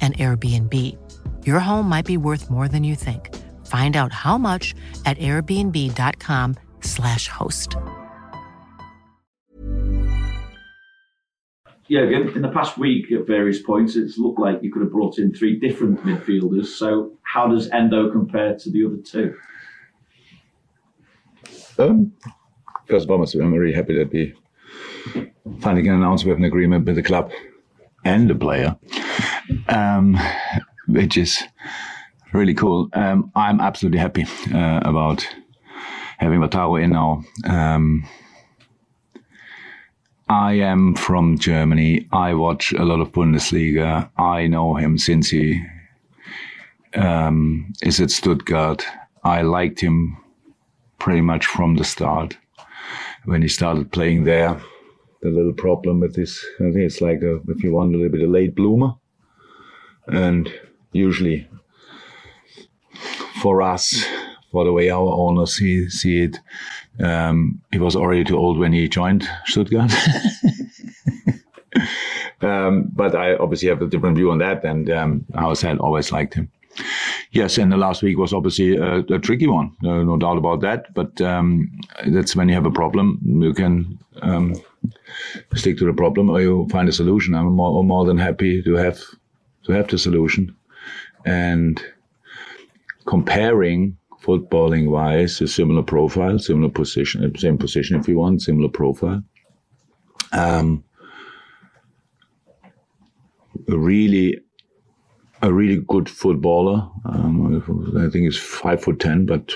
an Airbnb. Your home might be worth more than you think. Find out how much at airbnb.com/slash host. Yeah, in in the past week at various points, it's looked like you could have brought in three different midfielders. So, how does Endo compare to the other two? Um, first of all, I'm very happy that we finally can announce we have an agreement with the club and the player, um, which is really cool. Um, I'm absolutely happy uh, about having Wataru in now. Um, I am from Germany. I watch a lot of Bundesliga. I know him since he um, is at Stuttgart. I liked him pretty much from the start when he started playing there the little problem with this. I think it's like a, if you want a little bit of late bloomer, and usually for us, for the way our owners see see it, um, he was already too old when he joined Stuttgart. um, but I obviously have a different view on that, and um, I had always liked him. Yes, and the last week was obviously a, a tricky one, no, no, doubt about that. But um, that's when you have a problem, you can um, stick to the problem or you find a solution. I'm more, more than happy to have to have the solution. And comparing footballing wise, a similar profile, similar position, same position if you want, similar profile. Um, really a really good footballer. Um, I think he's five foot ten, but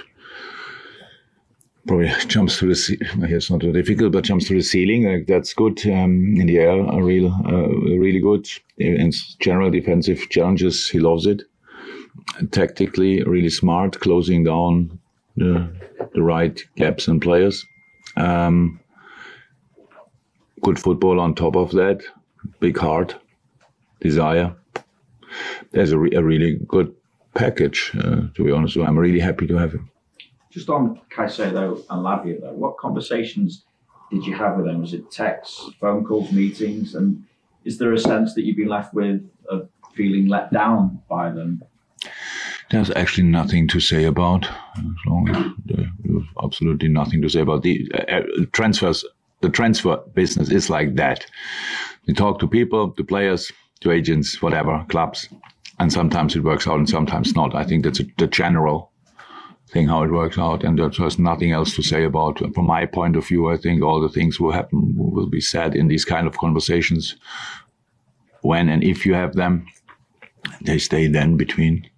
probably jumps through the ceiling. It's not too difficult, but jumps through the ceiling. Like, that's good um, in the air. A real, uh, really good in general defensive challenges. He loves it. Tactically, really smart, closing down the, the right gaps and players. Um, good football on top of that. Big heart, desire. There's a, re- a really good package, uh, to be honest. I'm really happy to have him. Just on Caicedo and Lavia, though, what conversations did you have with them? Was it texts, phone calls, meetings? And is there a sense that you've been left with of feeling let down by them? There's actually nothing to say about. As long as absolutely nothing to say about the uh, uh, transfers. The transfer business is like that. You talk to people, to players, to agents, whatever, clubs, and sometimes it works out and sometimes not. I think that's a, the general thing how it works out, and there's nothing else to say about. From my point of view, I think all the things will happen will be said in these kind of conversations. When and if you have them, they stay then between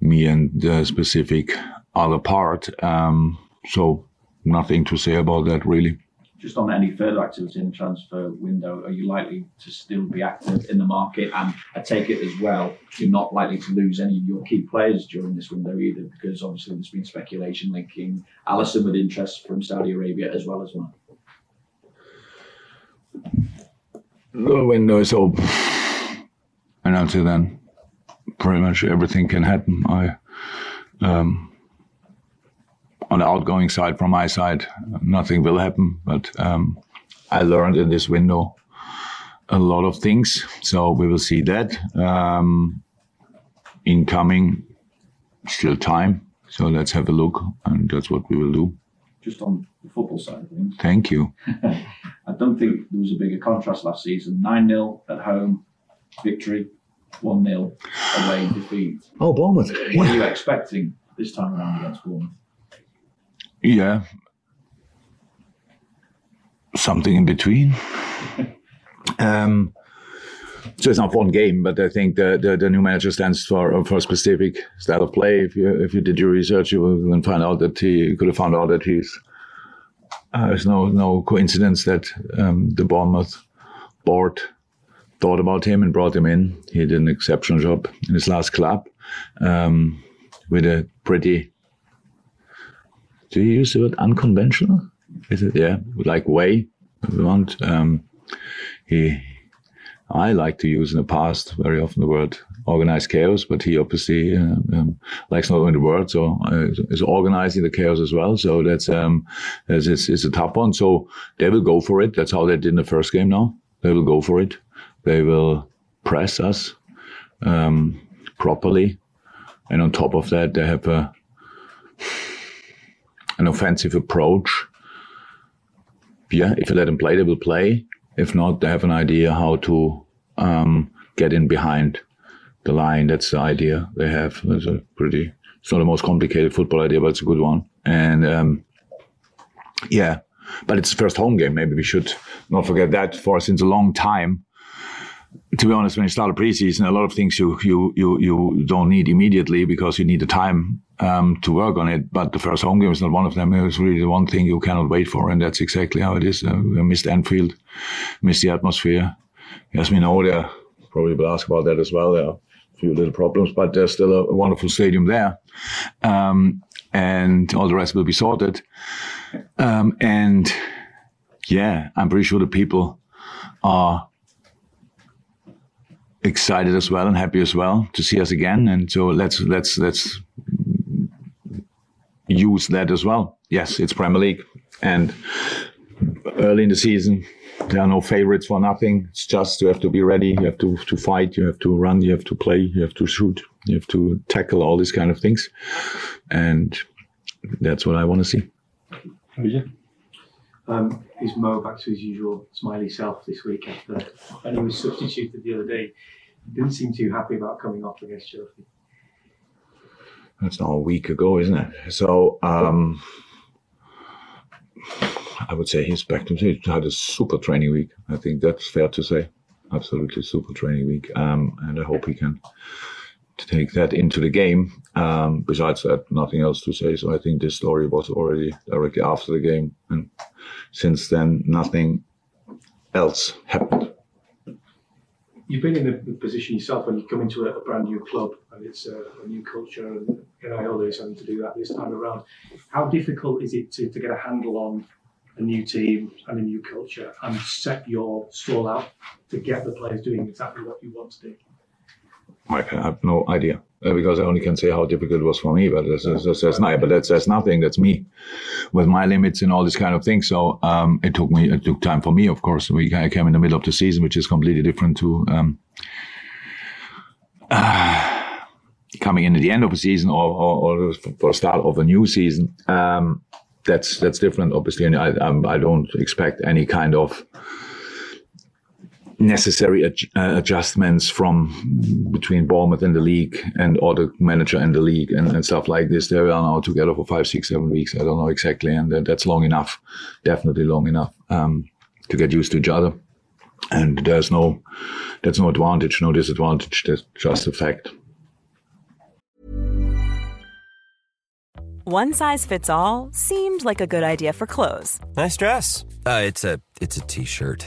me and the specific other part. Um, so nothing to say about that really just on any further activity in the transfer window, are you likely to still be active in the market? And I take it as well, you're not likely to lose any of your key players during this window either, because obviously there's been speculation linking Alisson with interest from Saudi Arabia as well as well. The window is open, and until then, pretty much everything can happen. I. Um, on the outgoing side, from my side, nothing will happen. But um, I learned in this window a lot of things. So we will see that. Um, incoming, still time. So let's have a look, and that's what we will do. Just on the football side of things. Thank you. I don't think there was a bigger contrast last season. 9 0 at home, victory, 1 0 away defeat. Oh, Bournemouth. What are you expecting this time around against Bournemouth? Yeah. Something in between. um, so it's not one game, but I think the, the, the, new manager stands for for a specific style of play. If you if you did your research, you will find out that he could have found out that he's. Uh, it's no no coincidence that um, the Bournemouth board thought about him and brought him in. He did an exceptional job in his last club um, with a pretty. Do you use the word unconventional? Is it yeah, like way we want? Um, he I like to use in the past very often the word organized chaos, but he obviously uh, um, likes not only the word, so uh, is organizing the chaos as well. So that's um, it's, it's, a tough one. So they will go for it. That's how they did in the first game. Now they will go for it. They will press us um, properly, and on top of that, they have a an offensive approach. Yeah, if you let them play, they will play. If not, they have an idea how to um, get in behind the line. That's the idea they have. It's a pretty. It's not the most complicated football idea, but it's a good one. And um, yeah, but it's the first home game. Maybe we should not forget that. For since a long time, to be honest, when you start a preseason, a lot of things you you you you don't need immediately because you need the time um, to work on it. But the first home game is not one of them. It's really the one thing you cannot wait for, and that's exactly how it is. Uh, we missed Anfield, missed the atmosphere. Know, there probably will ask about that as well. There are a few little problems, but there's still a, a wonderful stadium there, um, and all the rest will be sorted. Um, and yeah, I'm pretty sure the people are excited as well and happy as well to see us again. And so let's let's let's use that as well. Yes, it's Premier League, and early in the season there are no favorites for nothing. It's just you have to be ready. You have to to fight. You have to run. You have to play. You have to shoot. You have to tackle all these kind of things, and that's what I want to see. Um, is Mo back to his usual smiley self this week after and he was substituted the other day? He didn't seem too happy about coming off against Chelsea. That's now a week ago, isn't it? So um, I would say he's back to he had a super training week. I think that's fair to say. Absolutely super training week, um, and I hope he can take that into the game. Um, besides that, nothing else to say. So I think this story was already directly after the game, and since then, nothing else happened. You've been in the position yourself when you come into a, brand new club and it's a, a new culture, and NIL is having to do that this time around. How difficult is it to, to get a handle on a new team and a new culture and set your stall out to get the players doing exactly what you want to do? I have no idea uh, because I only can say how difficult it was for me. But that's, that's, that's, not, but that's, that's nothing. That's me with my limits and all this kind of thing. So um, it took me, it took time for me, of course. We came in the middle of the season, which is completely different to um, uh, coming in at the end of a season or, or, or, for the start of a new season. Um, that's that's different, obviously, and I um, I don't expect any kind of necessary ad- uh, adjustments from between Bournemouth and the league and or the manager and the league and, and, stuff like this. They are now together for five, six, seven weeks. I don't know exactly, and that's long enough, definitely long enough um, to get used to each other. And there's no, there's no advantage, no disadvantage. That's just a fact. One size fits all seemed like a good idea for clothes. Nice dress. Uh, it's a it's a t-shirt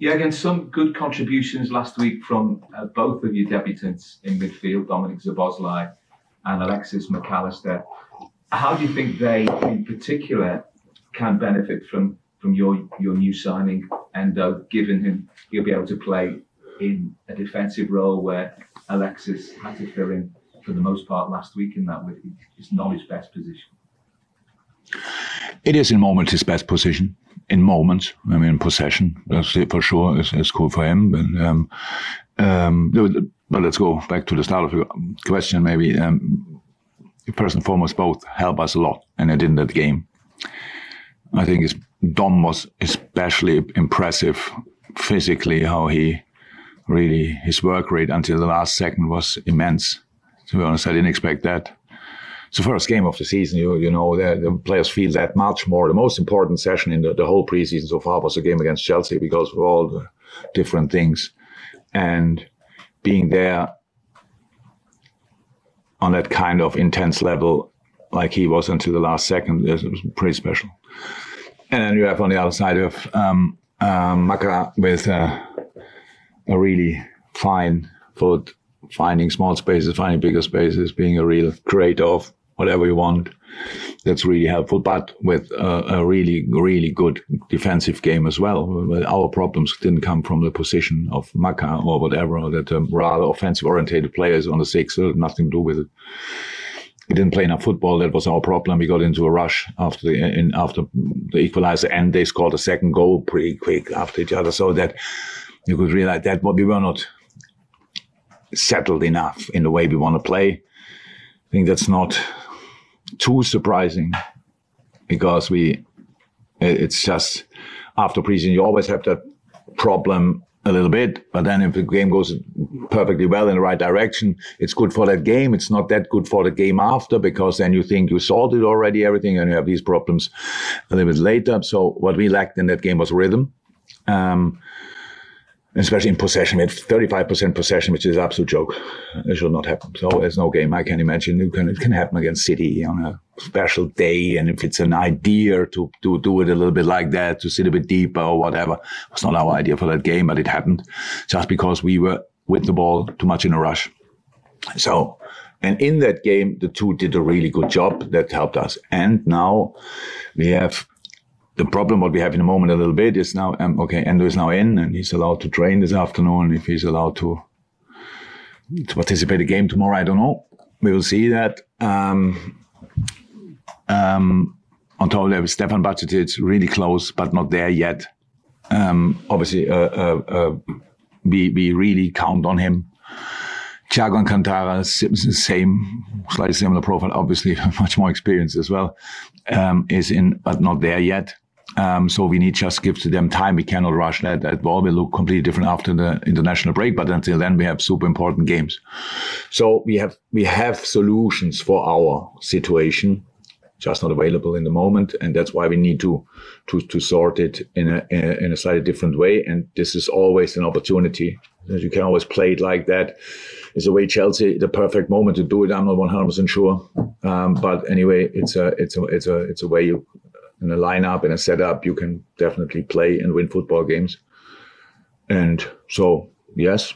Yeah, again, some good contributions last week from uh, both of your debutants in midfield, Dominic Szoboszlai and Alexis Mac Allister. How do you think they, in particular, can benefit from from your your new signing, Endo, given him he'll be able to play in a defensive role where Alexis had to fill in for the most part last week in that with his not his best position. It is in moment his best position. In moments, I mean, possession, that's it for sure, is, is cool for him. But, um, um, but let's go back to the start of your question, maybe. Um, first and foremost, both help us a lot, and it in that game. I think it's, Dom was especially impressive physically, how he really, his work rate until the last second was immense. To be honest, I didn't expect that it's the first game of the season. You you know the, the, players feel that much more. The most important session in the, the whole preseason so far was the game against Chelsea because of all the different things, and being there on that kind of intense level, like he was until the last second, it was pretty special. And then you have on the other side of um, um, Macca with uh, a really fine foot, finding small spaces, finding bigger spaces, being a real creator of whatever you want. That's really helpful, but with a, a really, really good defensive game as well. Our problems didn't come from the position of Macca or whatever, or that um, rather offensive orientated players on the six, so nothing to do with it. We didn't play enough football. That was our problem. We got into a rush after the in, after the equalizer, and they scored a second goal pretty quick after each other, so that you could realize that we were not settled enough in the way we want to play. I think that's not too surprising because we it's just after preseason you always have that problem a little bit but then if the game goes perfectly well in the right direction it's good for that game. It's not that good for the game after because then you think you solved it already everything and you have these problems a little bit later. So what we lacked in that game was rhythm. Um, especially in possession. We had 35% possession, which is an absolute joke. It should not happen. So there's no game I can imagine. It can, it can happen against City on a special day. And if it's an idea to, to do it a little bit like that, to sit a bit deeper or whatever, it's not our idea for that game, but it happened just because we were with the ball too much in a rush. So, and in that game, the two did a really good job that helped us. And now we have the problem what we have in the moment a little bit is now um, okay Endo is now in and he's allowed to train this afternoon. If he's allowed to to participate in the game tomorrow I don't know. We will see that. Um, um, on top of that Stefan Bajcetic really close but not there yet. Um, obviously uh, uh, uh, we we really count on him. Thiago Alcantara, same, slightly similar profile, obviously much more experience as well, um, is in, but not there yet. Um, so we need just give to them time. We cannot rush that. That ball will look completely different after the international break. But until then, we have super important games. So we have we have solutions for our situation, just not available in the moment, and that's why we need to to to sort it in a in a, in a slightly different way. And this is always an opportunity. You can always play it like that. It's a way Chelsea the perfect moment to do it. I'm not 100 percent sure, um, but anyway, it's a it's a it's a it's a way you in a lineup in a setup, you can definitely play and win football games. And so, yes,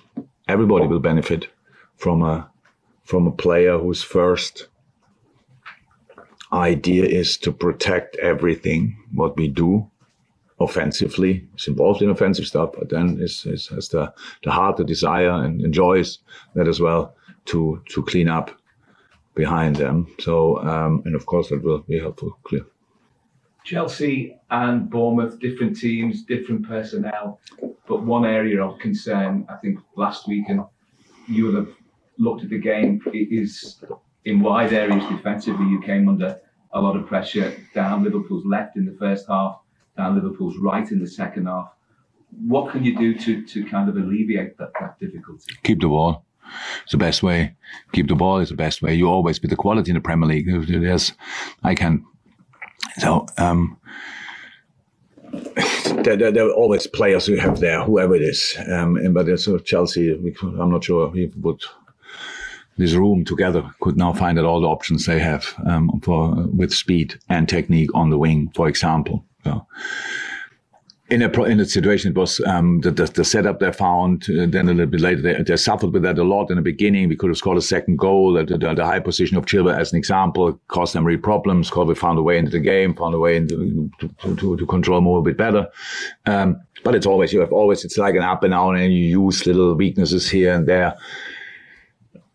everybody will benefit from a from a player whose first idea is to protect everything what we do offensively. He's involved in offensive stuff, but then is, is has the, the heart, the desire, and enjoys that as well to to clean up behind them. So, um, and of course, that will be helpful. Clear. Chelsea and Bournemouth, different teams, different personnel, but one area of concern, I think, last week, and you have looked at the game, is in wide areas defensively. You came under a lot of pressure down Liverpool's left in the first half, down Liverpool's right in the second half. What can you do to, to kind of alleviate that, that difficulty? Keep the ball. It's the best way. Keep the ball is the best way. You always with the quality in the Premier League. There's, I can. So um, there, there, there, are always players who have there, whoever it is. Um, and, but it's Chelsea. I'm not sure we would this room together could now find out all the options they have um, for with speed and technique on the wing, for example. So in a in a situation, it was um, the, the, the setup they found. Uh, then a little bit later, they, they, suffered with that a lot in the beginning. We could have scored a second goal. The, the, the high position of Chilwell, as an example, caused them real problems. Kobe found a way into the game, found a way into, to, to, to control more a bit better. Um, but it's always you have always it's like an up and down, and you use little weaknesses here and there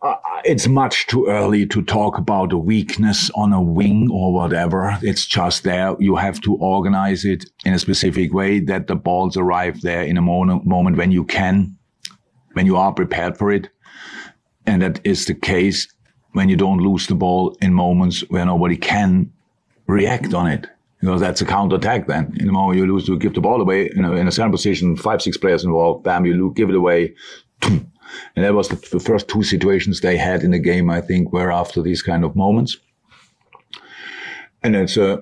uh, it's much too early to talk about a weakness on a wing or whatever. It's just there. You have to organize it in a specific way that the balls arrive there in a mo- moment when you can, when you are prepared for it. And that is the case when you don't lose the ball in moments where nobody can react on it. Because that's a counter attack then. You know, you lose to give the ball away, you know, in a certain position, five, six players involved, bam, you lose give it away. And that was the, the first two situations they had in the game, I think, were after these kind of moments. And it's a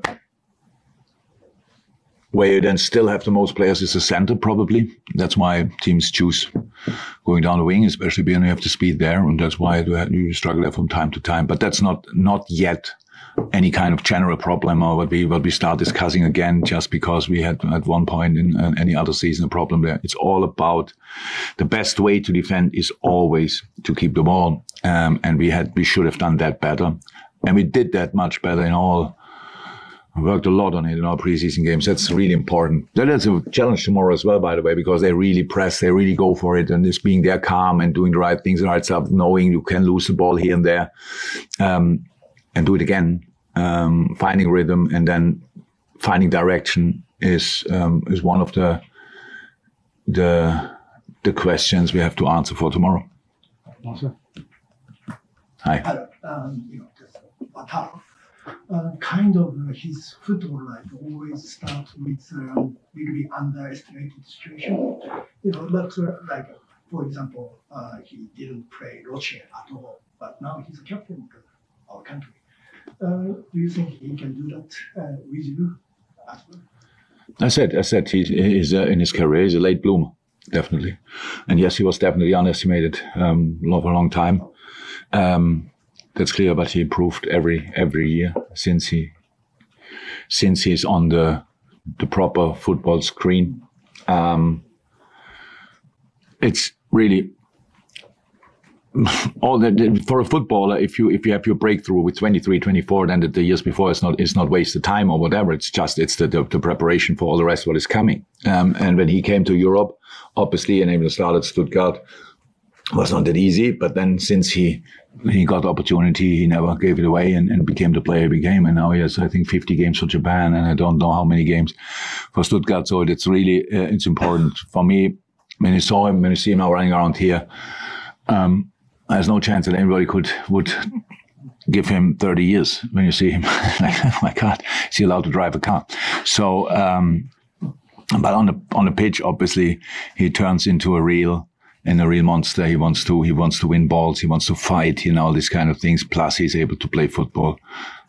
where you then still have the most players is the center, probably. That's why teams choose going down the wing, especially when you have the speed there, and that's why you struggle there from time to time. But that's not not yet any kind of general problem or what we what we start discussing again just because we had at one point in uh, any other season a problem there. It's all about the best way to defend is always to keep the ball, um, and we had we should have done that better, and we did that much better in all. Worked a lot on it in our preseason games. That's really important. That is a challenge tomorrow as well, by the way, because they really press, they really go for it, and just being there calm and doing the right things, the right stuff, knowing you can lose the ball here and there. Um, and do it again. Um, finding rhythm and then finding direction is um, is one of the the the questions we have to answer for tomorrow. Awesome. Hi. Hello. Um, you know, Wataru. Uh, kind of uh, his football life always starts with a um, really underestimated situation. You know, like, like for example, uh, he didn't play Russia at all, but now he's a captain of our country. Uh, do you think he can do that uh, with you as well? I said, I said, he is uh, in his career, he's a late bloomer, definitely. And yes, he was definitely underestimated um, for a long time. Um, that's clear, but he improved every every year since he since he's on the the proper football screen. Um, it's really all that for a footballer if you if you have your breakthrough with 23 24 then the, the years before it's not it's not wasted time or whatever. It's just it's the, the, the preparation for all the rest what is coming. Um, and when he came to europe obviously and even started stuttgart was not that easy. But then since he he got the opportunity he never gave it away and, and became the player he became and now he has i think 50 games for japan. And i don't know how many games for stuttgart. So it's really uh, it's important for me. When you saw him when you see him now running around here um, there's no chance that anybody could would give him 30 years when you see him. like, oh my God, is he allowed to drive a car? So, um, but on the on the pitch, obviously, he turns into a real and a real monster. He wants to he wants to win balls. He wants to fight. You know all these kind of things. Plus, he's able to play football.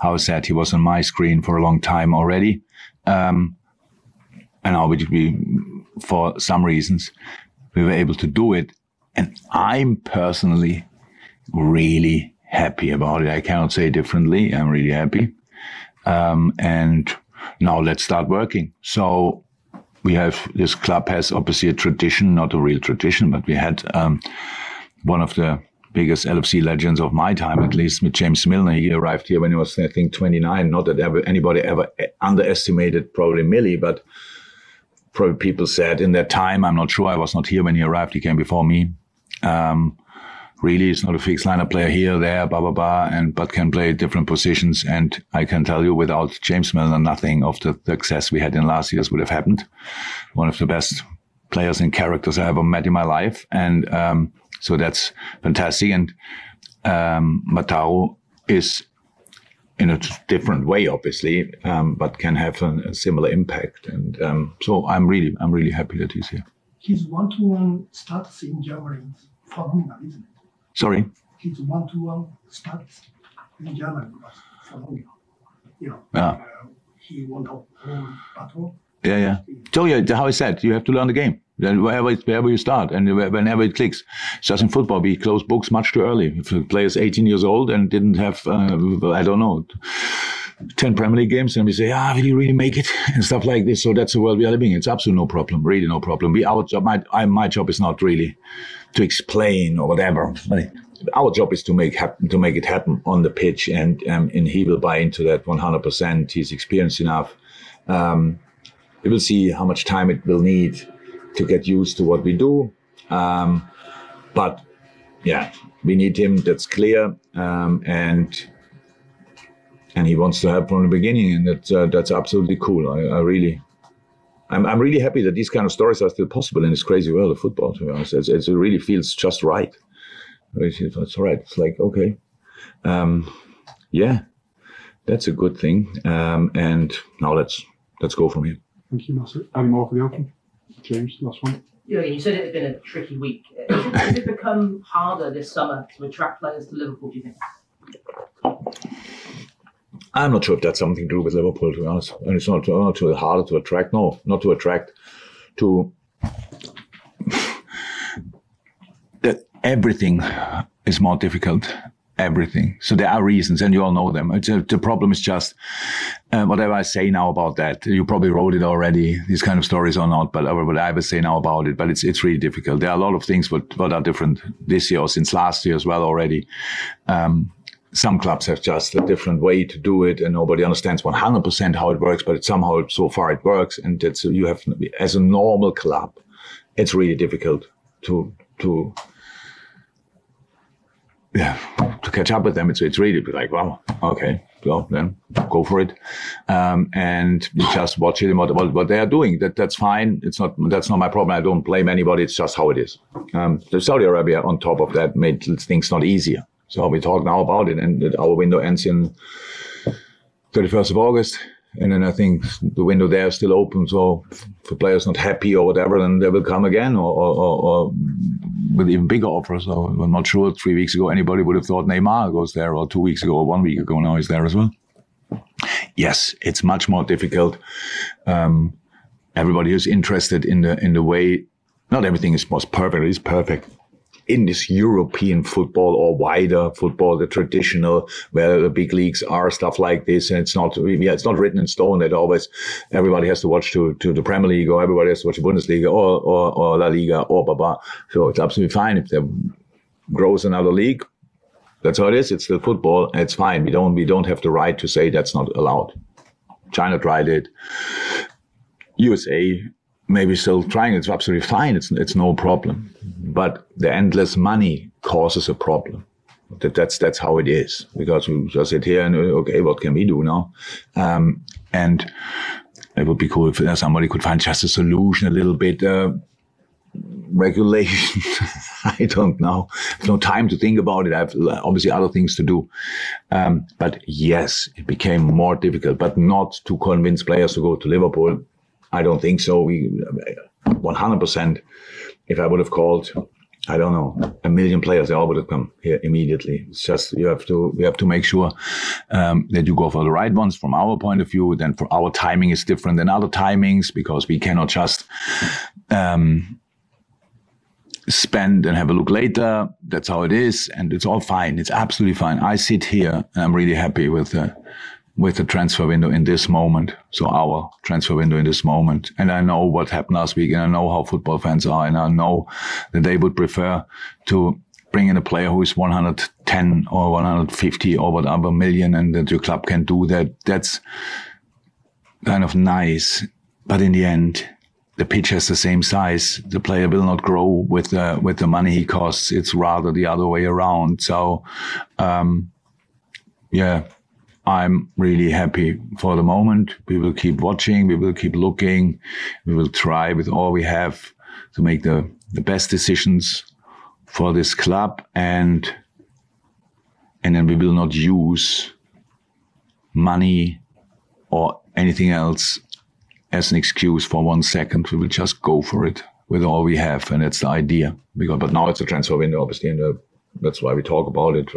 How that? He was on my screen for a long time already, um, and now we, we for some reasons we were able to do it and I'm personally really happy about it. I cannot say differently. I'm really happy. Um, and now let's start working. So we have this club has obviously a tradition, not a real tradition, but we had um, one of the biggest LFC legends of my time, at least, with James Milner. He arrived here when he was, I think, 29. Not that ever, anybody ever underestimated probably Millie, but probably people said in that time, I'm not sure, I was not here when he arrived, he came before me. Um, really is not a fixed lineup player here, there, blah blah blah, and but can play different positions. And I can tell you, without James Milner, nothing of the success we had in last years would have happened. One of the best players and characters I ever met in my life, and um, so that's fantastic. And um, Wataru is in a different way, obviously, um, but can have a, similar impact. And um, so I'm really, I'm really happy that he's here. His one-to-one starts in Germany Ungarn, isn't it? Sorry. His one-to-one starts in Germany from Ungarn. You know, Yeah. uh, he won the whole battle. Yeah, yeah. So yeah, how I said, you have to learn the game. Then wherever it, wherever you start and whenever it clicks. Just in football, we close books much too early. If a player is 18 years old and didn't have, uh, I don't know, 10 Premier League games, and we say, ah, will he really make it? And stuff like this. So that's the world we are living in. It's absolutely no problem, really no problem. We, our job, my, I, my job is not really to explain or whatever. But Our job is to make happen, to make it happen on the pitch, and um, and he will buy into that 100%. He's experienced enough. Um, we will see how much time it will need to get used to what we do. Um, but yeah, we need him. That's clear, um, and and he wants to help from the beginning, and that's uh, that's absolutely cool. I, I really. I'm, I'm really happy that these kind of stories are still possible in this crazy world of football. To be honest, it's, it's, it really feels just right. It's, it's all right. It's like okay, um, yeah, that's a good thing. Um, and now let's let's go from here. Thank you, Master. Any more for the Open? James, last one. You, know, you said it had been a tricky week. Has it, has it become harder this summer to attract players to Liverpool, do you think? I'm not sure if that's something to do with Liverpool, to be honest. And it's not, not too harder to attract. No, not to attract. To that everything is more difficult. Everything. So there are reasons, and you all know them. A, the problem is just uh, whatever I say now about that. You probably wrote it already. These kind of stories or not, but uh, what I will say now about it. But it's it's really difficult. There are a lot of things what what are different this year or since last year as well already. Um, some clubs have just a different way to do it and nobody understands 100% how it works but somehow so far it works and it's you have as a normal club it's really difficult to to yeah to catch up with them. It's it's really like wow okay well then go for it. Um, and you just watch it and what, what, what they are doing. That that's fine. It's not that's not my problem. I don't blame anybody. It's just how it is. Um, saudi arabia on top of that made things not easier so we talk now about it, and our window ends in 31st of August. And then I think the window there is still open. So if players not happy or whatever, then they will come again or, or, or, with even bigger offers. So I'm not sure three weeks ago anybody would have thought Neymar goes there or two weeks ago or one week ago now he's there as well. Yes, it's much more difficult. Um, everybody who's interested in the in the way, not everything is was perfect. It's perfect in this European football or wider football, the traditional where the big leagues are stuff like this, and it's not yeah, it's not written in stone that always everybody has to watch to, to the Premier League or everybody has to watch the Bundesliga or or, or La Liga or blah blah. So it's absolutely fine if there grows another league. That's how it is. It's still football. It's fine. We don't we don't have the right to say that's not allowed. China tried it. USA maybe still trying. It's absolutely fine. It's it's no problem. But the endless money causes a problem. That, that's that's how it is because we just sit here and okay, what can we do now? Um, and it would be cool if somebody could find just a solution, a little bit. Uh, regulation. I don't know. No time to think about it. I have obviously other things to do. Um, but yes, it became more difficult, but not to convince players to go to Liverpool. I don't think so. We 100%. If I would have called, I don't know, a million players, they all would have come here immediately. It's just you have to you have to make sure um, that you go for the right ones from our point of view. Then for our timing is different than other timings because we cannot just um, spend and have a look later. That's how it is, and it's all fine. It's absolutely fine. I sit here and I'm really happy with the with the transfer window in this moment. So our transfer window in this moment. And I know what happened last week and I know how football fans are and I know that they would prefer to bring in a player who is 110 or 150 or whatever million and that your club can do that. That's kind of nice. But in the end, the pitch has the same size. The player will not grow with the with the money he costs. It's rather the other way around. So, um, yeah, I'm really happy for the moment. We will keep watching. We will keep looking. We will try with all we have to make the the best decisions for this club and and then we will not use money or anything else as an excuse for one second. We will just go for it with all we have, and it's the idea. Because, but now it's a transfer window, obviously, and uh, that's why we talk about it.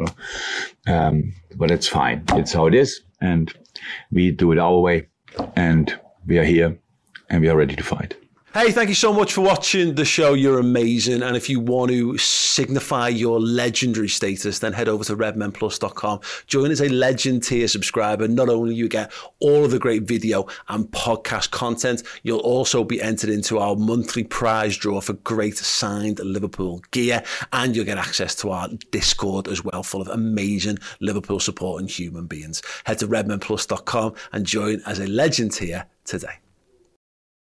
Um, but it's fine. It's how it is, and we do it our way, and we are here, and we are ready to fight. Hey, thank you so much for watching the show. You're amazing. And if you want to signify your legendary status, then head over to redmenplus.com. Join as a legend tier subscriber. Not only you get all of the great video and podcast content, you'll also be entered into our monthly prize draw for great signed Liverpool gear. And you'll get access to our Discord as well, full of amazing Liverpool supporting human beings. Head to redmenplus.com and join as a legend tier today.